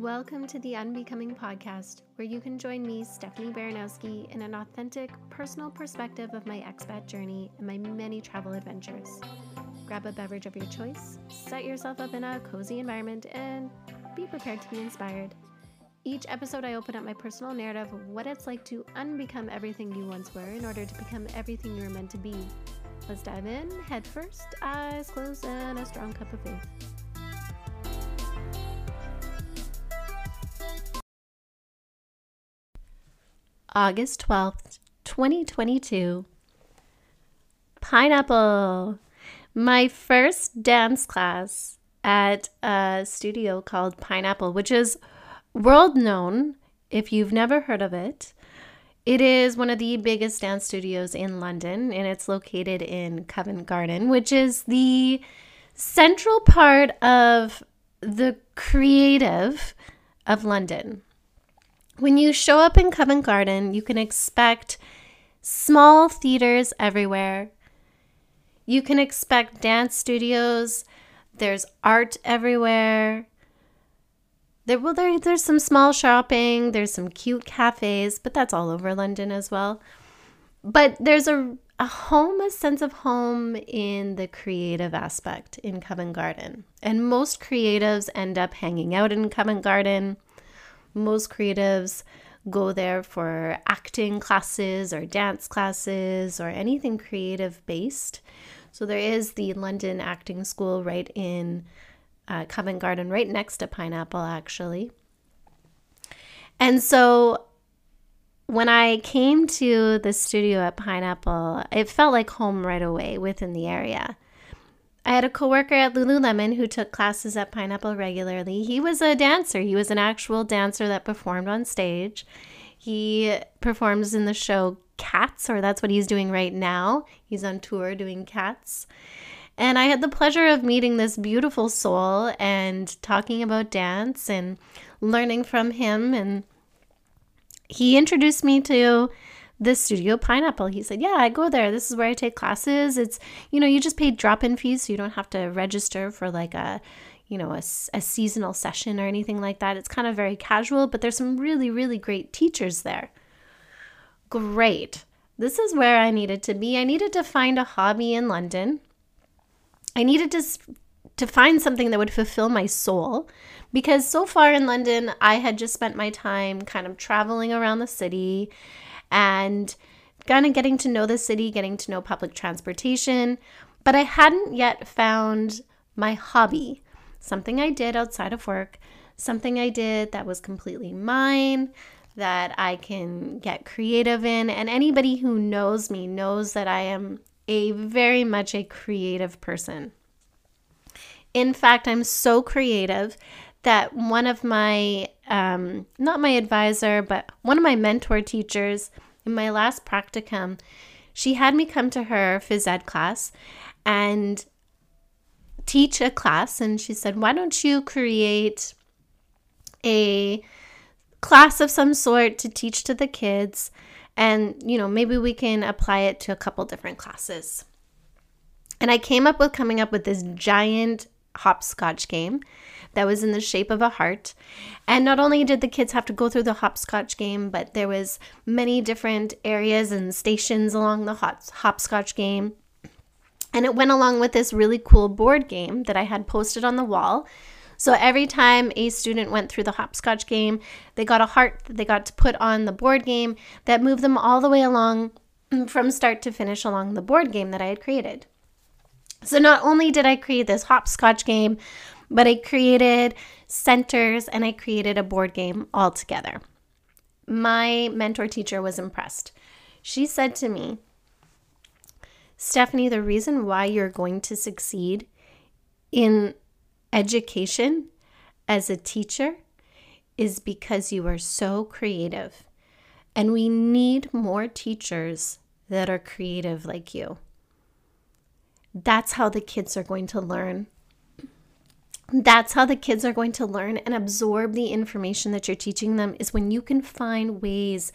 Welcome to the Unbecoming podcast, where you can join me, Stefanie Baranowski, in an authentic, personal perspective of my expat journey and my many travel adventures. Grab a beverage of your choice, set yourself up in a cozy environment, and be prepared to be inspired. Each episode, I open up my personal narrative of what it's like to unbecome everything you once were in order to become everything you're meant to be. Let's dive in, head first, eyes closed, and a strong cup of faith. August 12th, 2022. Pineapple. My first dance class at a studio called Pineapple, which is world known if you've never heard of it. It is one of the biggest dance studios in London and it's located in Covent Garden, which is the central part of the creative of London. When you show up in Covent Garden, you can expect small theaters everywhere. You can expect dance studios. There's art everywhere. There, well, there, there's some small shopping. There's some cute cafes, but that's all over London as well. But there's a, a home, a sense of home in the creative aspect in Covent Garden. And most creatives end up hanging out in Covent Garden most creatives go there for acting classes or dance classes or anything creative based. So there is the London Acting School right in uh, Covent Garden, right next to Pineapple, actually. And so when I came to the studio at Pineapple, it felt like home right away within the area. I had a coworker at Lululemon who took classes at Pineapple regularly. He was a dancer. He was an actual dancer that performed on stage. He performs in the show Cats, or that's what he's doing right now. He's on tour doing Cats. And I had the pleasure of meeting this beautiful soul and talking about dance and learning from him. And he introduced me to the studio pineapple. He said yeah i go there. This is where i take classes. It's you know you just pay drop-in fees so you don't have to register for like a you know a, a seasonal session or anything like that. It's kind of very casual but there's some really really great teachers there. Great. This is where i needed to be. I needed to find a hobby in london. I needed to to find something that would fulfill my soul because so far in london i had just spent my time kind of traveling around the city and kind of getting to know the city, getting to know public transportation. But I hadn't yet found my hobby, something I did outside of work, something I did that was completely mine, that I can get creative in. And anybody who knows me knows that I am a very much a creative person. In fact, I'm so creative that one of my, um, not my advisor, but one of my mentor teachers in my last practicum, she had me come to her phys ed class and teach a class. And she said, Why don't you create a class of some sort to teach to the kids? And, you know, maybe we can apply it to a couple different classes. And I came up with coming up with this giant hopscotch game that was in the shape of a heart. And not only did the kids have to go through the hopscotch game, but there was many different areas and stations along the hopscotch game. And it went along with this really cool board game that I had posted on the wall. So every time a student went through the hopscotch game, they got a heart that they got to put on the board game that moved them all the way along from start to finish along the board game that I had created. So not only did I create this hopscotch game but I created centers and I created a board game all together. My mentor teacher was impressed. She said to me, Stefanie, the reason why you're going to succeed in education as a teacher is because you are so creative. And we need more teachers that are creative like you. That's how the kids are going to learn that's how the kids are going to learn and absorb the information that you're teaching them is when you can find ways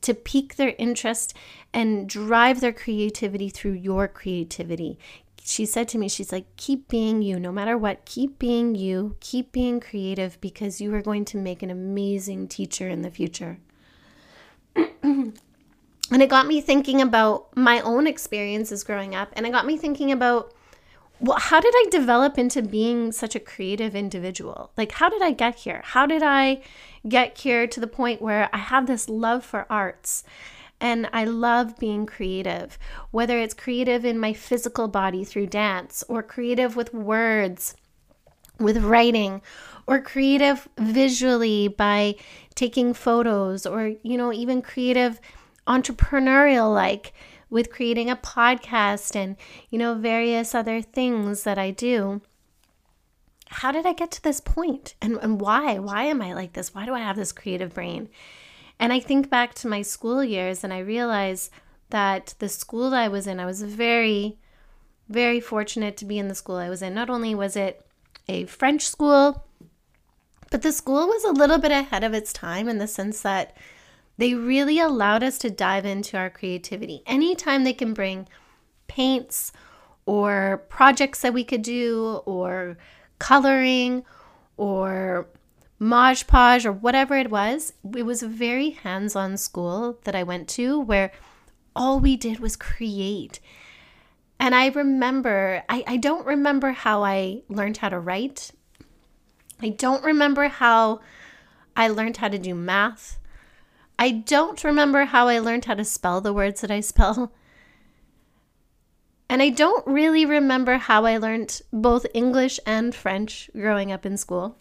to pique their interest and drive their creativity through your creativity. she said to me, she's like, keep being you, no matter what, keep being you, keep being creative because you are going to make an amazing teacher in the future. and it got me thinking about my own experiences growing up, and it got me thinking about well, how did I develop into being such a creative individual? Like, how did I get here? How did I get here to the point where I have this love for arts? And I love being creative, whether it's creative in my physical body through dance, or creative with words, with writing, or creative visually by taking photos, or, you know, even creative entrepreneurial like with creating a podcast and, you know, various other things that I do. How did I get to this point? And, and why? Why am I like this? Why do I have this creative brain? And I think back to my school years and I realize that the school I was in, I was very, very fortunate to be in the school I was in. Not only was it a French school, but the school was a little bit ahead of its time in the sense that they really allowed us to dive into our creativity. Anytime they can bring paints or projects that we could do or coloring or Mod Podge or whatever it was, it was a very hands on school that I went to where all we did was create. And I remember, I, I don't remember how I learned how to write. I don't remember how I learned how to do math. I don't remember how I learned how to spell the words that I spell. And I don't really remember how I learned both English and French growing up in school.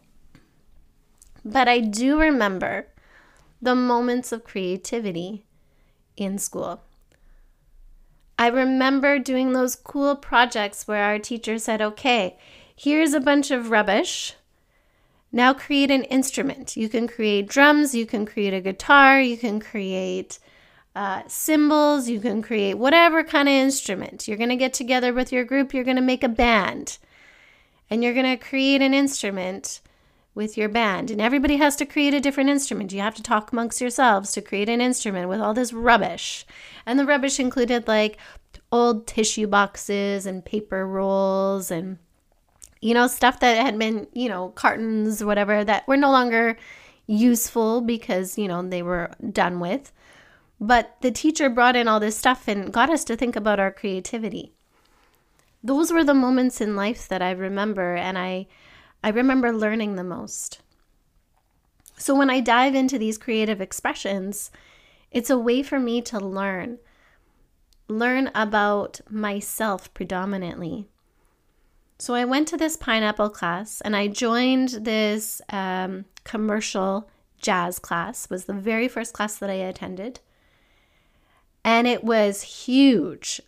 But I do remember the moments of creativity in school. I remember doing those cool projects where our teacher said, okay, here's a bunch of rubbish. Now create an instrument. You can create drums, you can create a guitar, you can create uh, cymbals, you can create whatever kind of instrument. You're going to get together with your group, you're going to make a band, and you're going to create an instrument with your band. And everybody has to create a different instrument. You have to talk amongst yourselves to create an instrument with all this rubbish. And the rubbish included like old tissue boxes and paper rolls and you know, stuff that had been, you know, cartons, whatever, that were no longer useful because, you know, they were done with. But the teacher brought in all this stuff and got us to think about our creativity. Those were the moments in life that I remember, and I, I remember learning the most. So when I dive into these creative expressions, it's a way for me to learn, learn about myself predominantly, so I went to this pineapple class and I joined this um, commercial jazz class. was the very first class that I attended. And it was huge.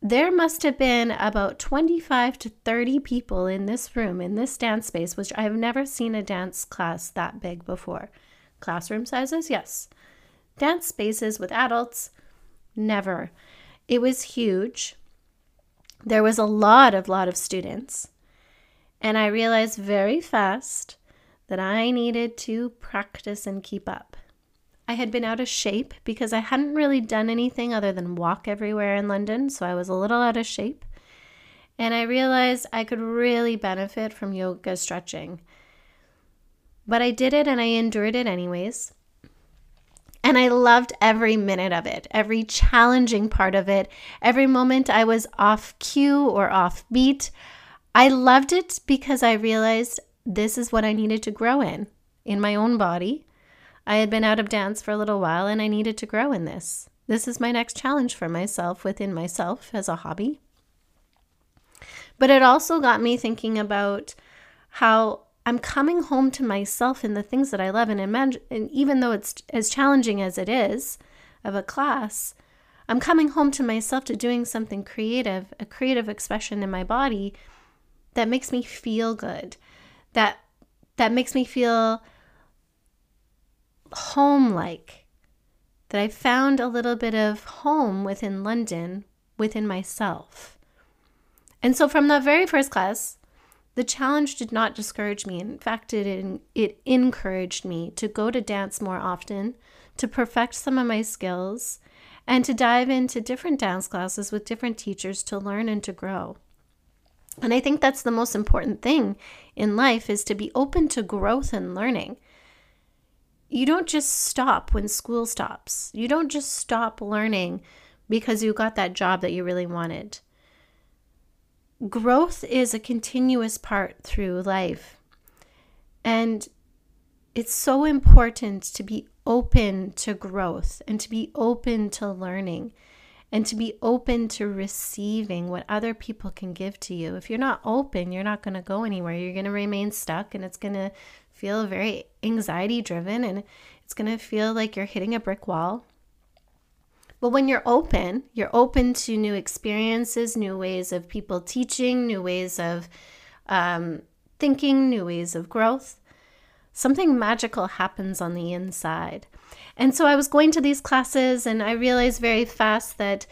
There must have been about 25 to 30 people in this room, in this dance space, which I've never seen a dance class that big before. Classroom sizes, yes. Dance spaces with adults, never. It was huge. There was a lot of lot of students. And I realized very fast that I needed to practice and keep up. I had been out of shape because I hadn't really done anything other than walk everywhere in London, so I was a little out of shape. And I realized I could really benefit from yoga stretching. But I did it and I endured it anyways. And I loved every minute of it, every challenging part of it, every moment I was off cue or off beat. I loved it because I realized this is what I needed to grow in, in my own body. I had been out of dance for a little while and I needed to grow in this. This is my next challenge for myself within myself as a hobby. But it also got me thinking about how I'm coming home to myself and the things that I love. And, imagine, and even though it's as challenging as it is of a class, I'm coming home to myself to doing something creative, a creative expression in my body that makes me feel good, that that makes me feel home like. That I found a little bit of home within London, within myself. And so from the very first class, the challenge did not discourage me. In fact, it, it encouraged me to go to dance more often, to perfect some of my skills, and to dive into different dance classes with different teachers to learn and to grow. And I think that's the most important thing in life is to be open to growth and learning. You don't just stop when school stops. You don't just stop learning because you got that job that you really wanted. Growth is a continuous part through life. And it's so important to be open to growth and to be open to learning and to be open to receiving what other people can give to you. If you're not open, you're not going to go anywhere. You're going to remain stuck and it's going to feel very anxiety driven and it's going to feel like you're hitting a brick wall. But when you're open, you're open to new experiences, new ways of people teaching, new ways of um, thinking, new ways of growth. Something magical happens on the inside. And so I was going to these classes and I realized very fast that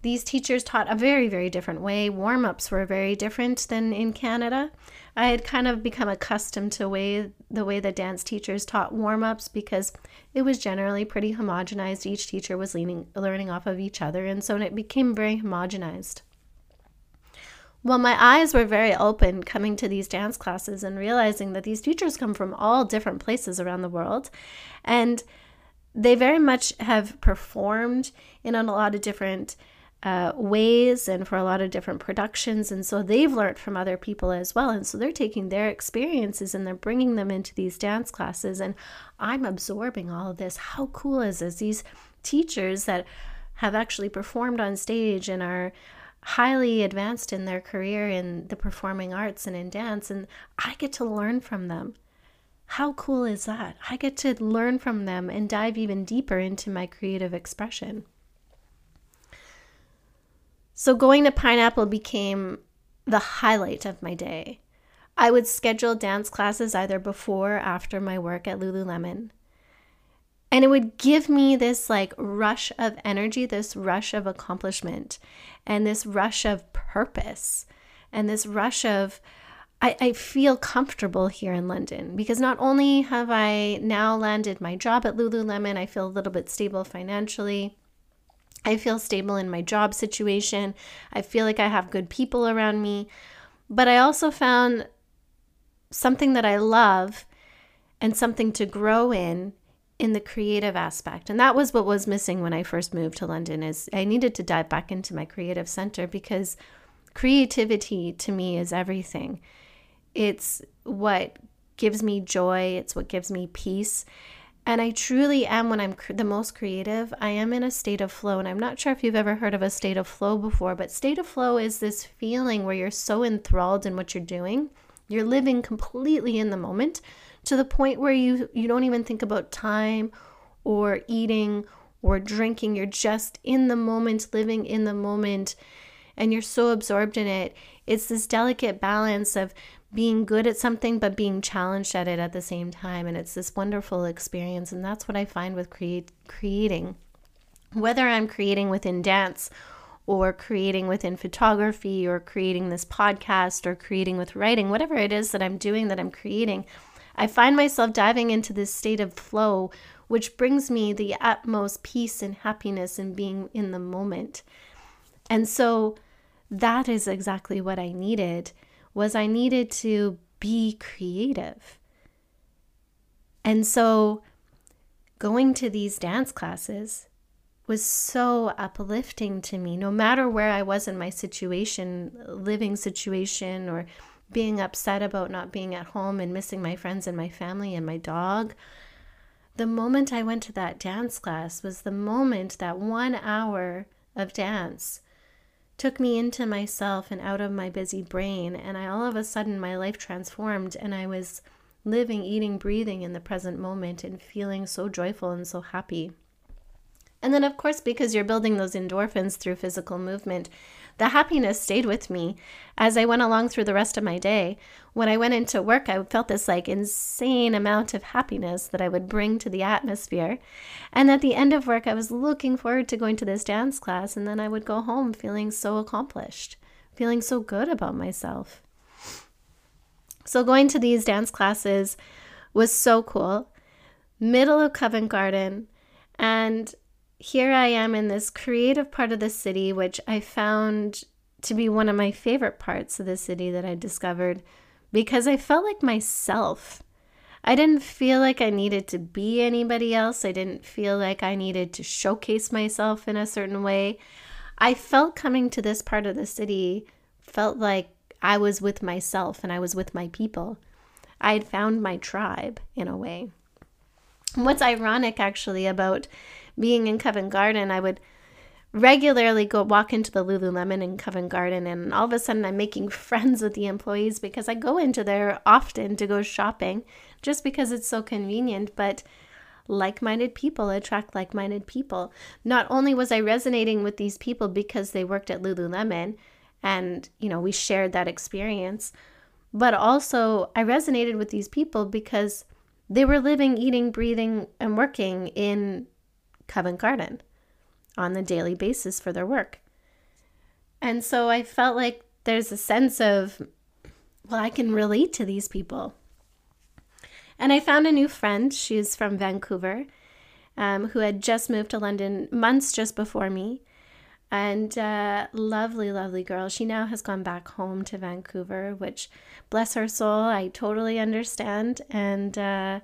these teachers taught a very, very different way. Warm ups were very different than in Canada. I had kind of become accustomed to way the way the dance teachers taught warm ups because it was generally pretty homogenized. Each teacher was leaning, learning off of each other, and so it became very homogenized. Well, my eyes were very open coming to these dance classes and realizing that these teachers come from all different places around the world. And they very much have performed in a lot of different uh, ways and for a lot of different productions. And so they've learned from other people as well. And so they're taking their experiences and they're bringing them into these dance classes. And I'm absorbing all of this. How cool is this? These teachers that have actually performed on stage and are highly advanced in their career in the performing arts and in dance. And I get to learn from them. How cool is that? I get to learn from them and dive even deeper into my creative expression. So, going to Pineapple became the highlight of my day. I would schedule dance classes either before or after my work at Lululemon. And it would give me this like rush of energy, this rush of accomplishment, and this rush of purpose, and this rush of I, I feel comfortable here in London because not only have I now landed my job at Lululemon, I feel a little bit stable financially. I feel stable in my job situation. I feel like I have good people around me. But I also found something that I love and something to grow in in the creative aspect. And that was what was missing when I first moved to London is I needed to dive back into my creative center because creativity to me is everything. It's what gives me joy, it's what gives me peace. And I truly am, when I'm cr- the most creative, I am in a state of flow. And I'm not sure if you've ever heard of a state of flow before, but state of flow is this feeling where you're so enthralled in what you're doing. You're living completely in the moment to the point where you, you don't even think about time or eating or drinking. You're just in the moment, living in the moment, and you're so absorbed in it. It's this delicate balance of being good at something but being challenged at it at the same time. And it's this wonderful experience. And that's what i find with create creating. Whether i'm creating within dance or creating within photography or creating this podcast or creating with writing whatever it is that i'm doing that i'm creating i find myself diving into this state of flow which brings me the utmost peace and happiness in being in the moment. And so that is exactly what i needed was I needed to be creative. And so going to these dance classes was so uplifting to me, no matter where I was in my situation, living situation, or being upset about not being at home and missing my friends and my family and my dog. The moment I went to that dance class was the moment that one hour of dance took me into myself and out of my busy brain. And I all of a sudden, my life transformed, and I was living, eating, breathing in the present moment and feeling so joyful and so happy. And then, of course, because you're building those endorphins through physical movement, the happiness stayed with me as I went along through the rest of my day. When I went into work, I felt this like insane amount of happiness that I would bring to the atmosphere. And at the end of work, I was looking forward to going to this dance class, and then I would go home feeling so accomplished, feeling so good about myself. So, going to these dance classes was so cool. Middle of Covent Garden, and here I am in this creative part of the city, which I found to be one of my favorite parts of the city that I discovered because I felt like myself. I didn't feel like I needed to be anybody else. I didn't feel like I needed to showcase myself in a certain way. I felt coming to this part of the city felt like I was with myself and I was with my people. I had found my tribe in a way. What's ironic actually about being in Covent Garden, I would regularly go walk into the Lululemon in Covent Garden, and all of a sudden I'm making friends with the employees because I go into there often to go shopping just because it's so convenient. But like minded people attract like minded people. Not only was I resonating with these people because they worked at Lululemon and, you know, we shared that experience, but also I resonated with these people because they were living, eating, breathing, and working in Covent Garden on the daily basis for their work. And so I felt like there's a sense of, well, I can relate to these people. And I found a new friend. She's from Vancouver, um, who had just moved to London months just before me. And uh, lovely, lovely girl. She now has gone back home to Vancouver, which, bless her soul, I totally understand. And, uh,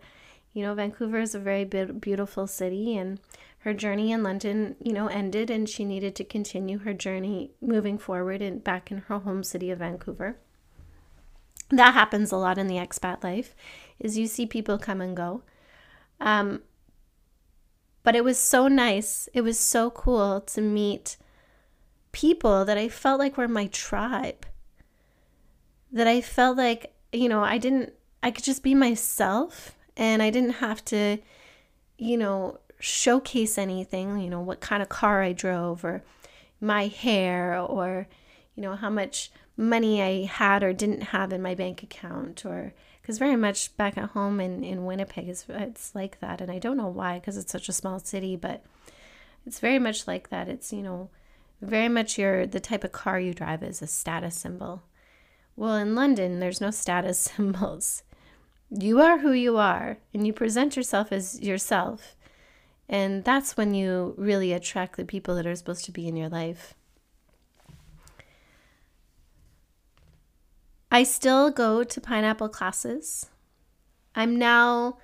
you know, Vancouver is a very beautiful city, and her journey in London, you know, ended and she needed to continue her journey moving forward and back in her home city of Vancouver. That happens a lot in the expat life is you see people come and go. Um, but it was so nice. It was so cool to meet people that I felt like were my tribe. That I felt like, you know, I didn't I could just be myself and I didn't have to, you know, showcase anything, you know, what kind of car I drove or my hair or, you know, how much money I had or didn't have in my bank account or because very much back at home in, in Winnipeg is it's like that. And I don't know why because it's such a small city but it's very much like that. It's you know very much your the type of car you drive is a status symbol. Well in London there's no status symbols. You are who you are and you present yourself as yourself and that's when you really attract the people that are supposed to be in your life. I still go to pineapple classes. I'm now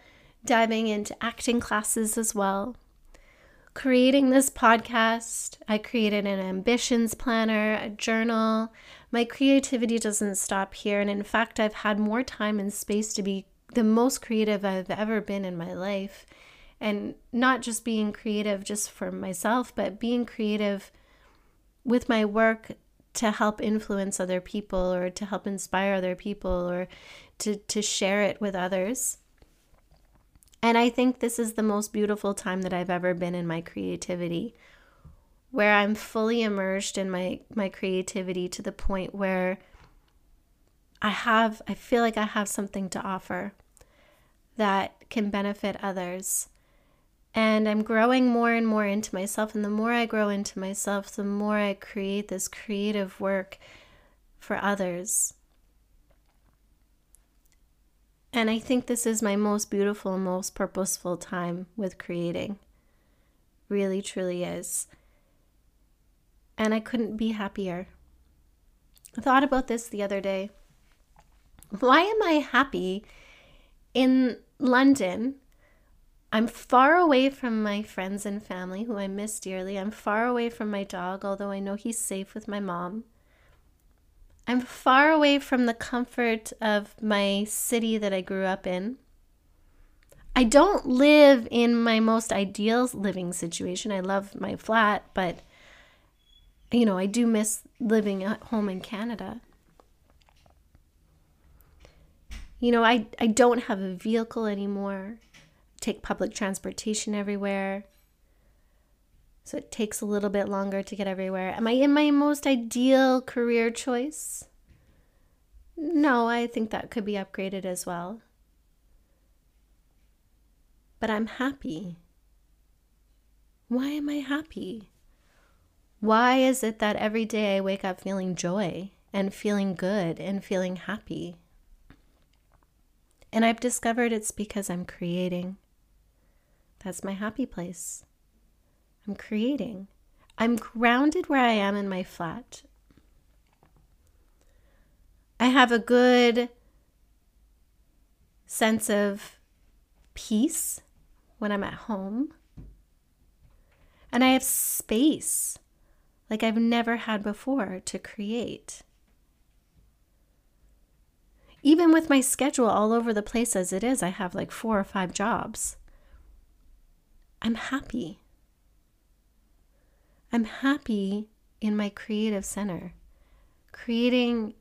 diving into acting classes as well. Creating this podcast, I created an ambitions planner, a journal. My creativity doesn't stop here. And in fact, I've had more time and space to be the most creative I've ever been in my life and not just being creative just for myself, but being creative with my work to help influence other people or to help inspire other people or to, to share it with others. And I think this is the most beautiful time that I've ever been in my creativity, where I'm fully immersed in my, my creativity to the point where I have, I feel like I have something to offer that can benefit others. And I'm growing more and more into myself. And the more I grow into myself, the more I create this creative work for others. And I think this is my most beautiful, most purposeful time with creating. Really, truly is. And I couldn't be happier. I thought about this the other day. Why am I happy in London I'm far away from my friends and family who I miss dearly. I'm far away from my dog, although I know he's safe with my mom. I'm far away from the comfort of my city that I grew up in. I don't live in my most ideal living situation. I love my flat, but you know, I do miss living at home in Canada. You know, I, I don't have a vehicle anymore take public transportation everywhere. So it takes a little bit longer to get everywhere. Am I in my most ideal career choice? No, I think that could be upgraded as well. But I'm happy. Why am I happy? Why is it that every day I wake up feeling joy and feeling good and feeling happy? And I've discovered it's because I'm creating. That's my happy place. I'm creating. I'm grounded where I am in my flat. I have a good sense of peace when I'm at home. And I have space like I've never had before to create. Even with my schedule all over the place as it is, I have like four or five jobs. I'm happy. I'm happy in my creative center, creating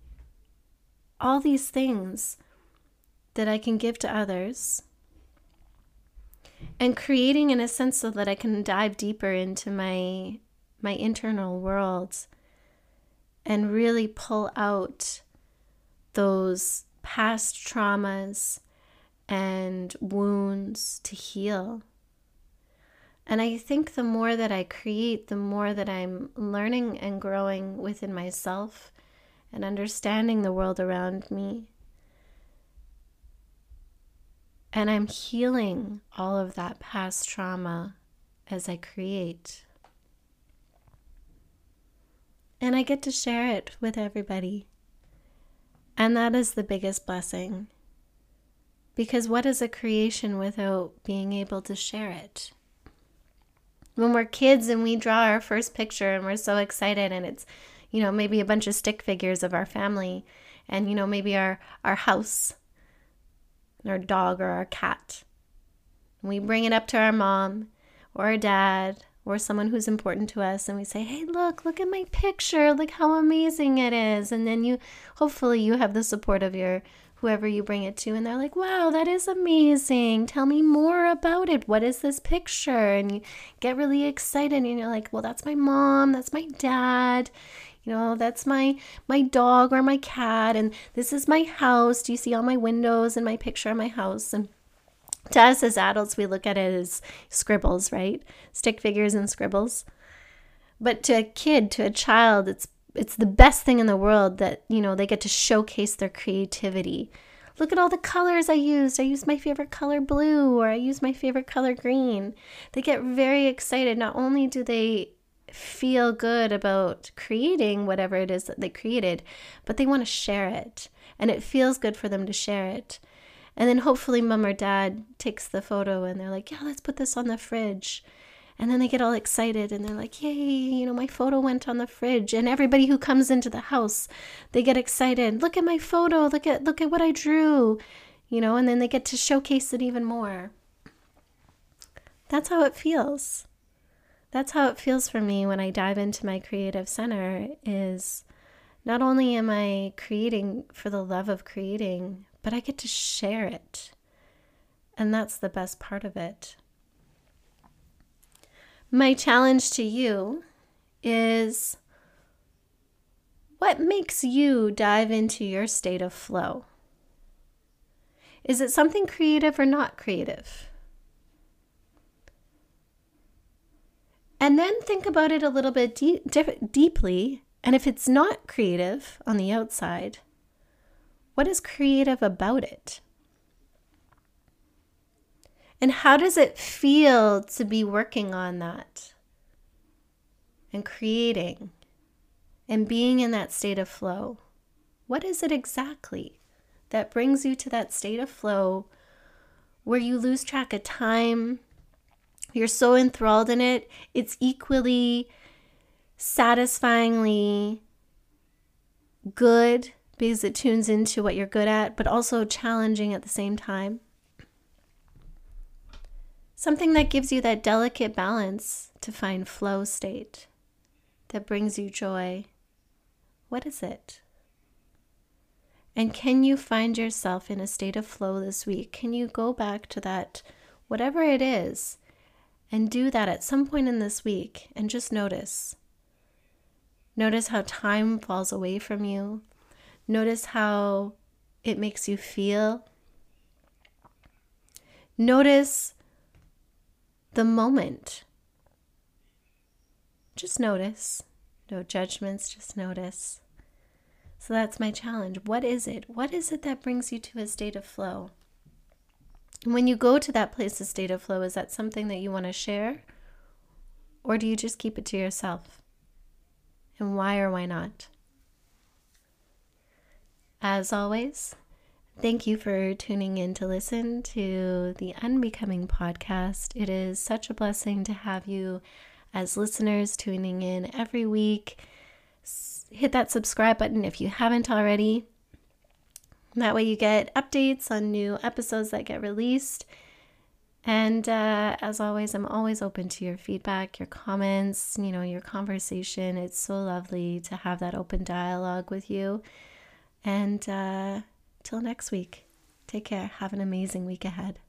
all these things that I can give to others and creating in a sense so that I can dive deeper into my my internal worlds and really pull out those past traumas and wounds to heal. And I think the more that I create, the more that I'm learning and growing within myself and understanding the world around me. And I'm healing all of that past trauma as I create. And I get to share it with everybody. And that is the biggest blessing. Because what is a creation without being able to share it? When we're kids and we draw our first picture and we're so excited and it's, you know, maybe a bunch of stick figures of our family and, you know, maybe our, our house, and our dog or our cat. And we bring it up to our mom or our dad or someone who's important to us and we say, "Hey, look, look at my picture. Look how amazing it is." And then you hopefully you have the support of your whoever you bring it to and they're like, "Wow, that is amazing. Tell me more about it. What is this picture?" And you get really excited and you're like, "Well, that's my mom, that's my dad." You know, that's my my dog or my cat and this is my house. Do you see all my windows and my picture of my house? And to us as adults, we look at it as scribbles, right? Stick figures and scribbles. But to a kid, to a child, it's it's the best thing in the world that, you know, they get to showcase their creativity. Look at all the colors I used. I used my favorite color blue or I used my favorite color green. They get very excited. Not only do they feel good about creating whatever it is that they created, but they want to share it. And it feels good for them to share it. And then hopefully mom or dad takes the photo and they're like, yeah, let's put this on the fridge. And then they get all excited and they're like, yay, you know, my photo went on the fridge. And everybody who comes into the house, they get excited. Look at my photo. Look at look at what I drew. You know, and then they get to showcase it even more. That's how it feels. That's how it feels for me when I dive into my creative center is not only am I creating for the love of creating, but I get to share it. And that's the best part of it. My challenge to you is what makes you dive into your state of flow? Is it something creative or not creative? And then think about it a little bit deep, deeply. And if it's not creative on the outside, what is creative about it? And how does it feel to be working on that and creating and being in that state of flow? What is it exactly that brings you to that state of flow where you lose track of time? You're so enthralled in it, it's equally satisfyingly good because it tunes into what you're good at, but also challenging at the same time. Something that gives you that delicate balance to find flow state that brings you joy. What is it? And can you find yourself in a state of flow this week? Can you go back to that, whatever it is, and do that at some point in this week and just notice? Notice how time falls away from you. Notice how it makes you feel. Notice the moment. Just notice. No judgments, just notice. So that's my challenge. What is it? What is it that brings you to a state of flow? And when you go to that place of state of flow, is that something that you want to share? Or do you just keep it to yourself? And why or why not? As always, thank you for tuning in to listen to the Unbecoming podcast. It is such a blessing to have you as listeners tuning in every week. Hit that subscribe button if you haven't already. That way, you get updates on new episodes that get released. And uh, as always, I'm always open to your feedback, your comments, you know, your conversation. It's so lovely to have that open dialogue with you. And uh, till next week, take care. Have an amazing week ahead.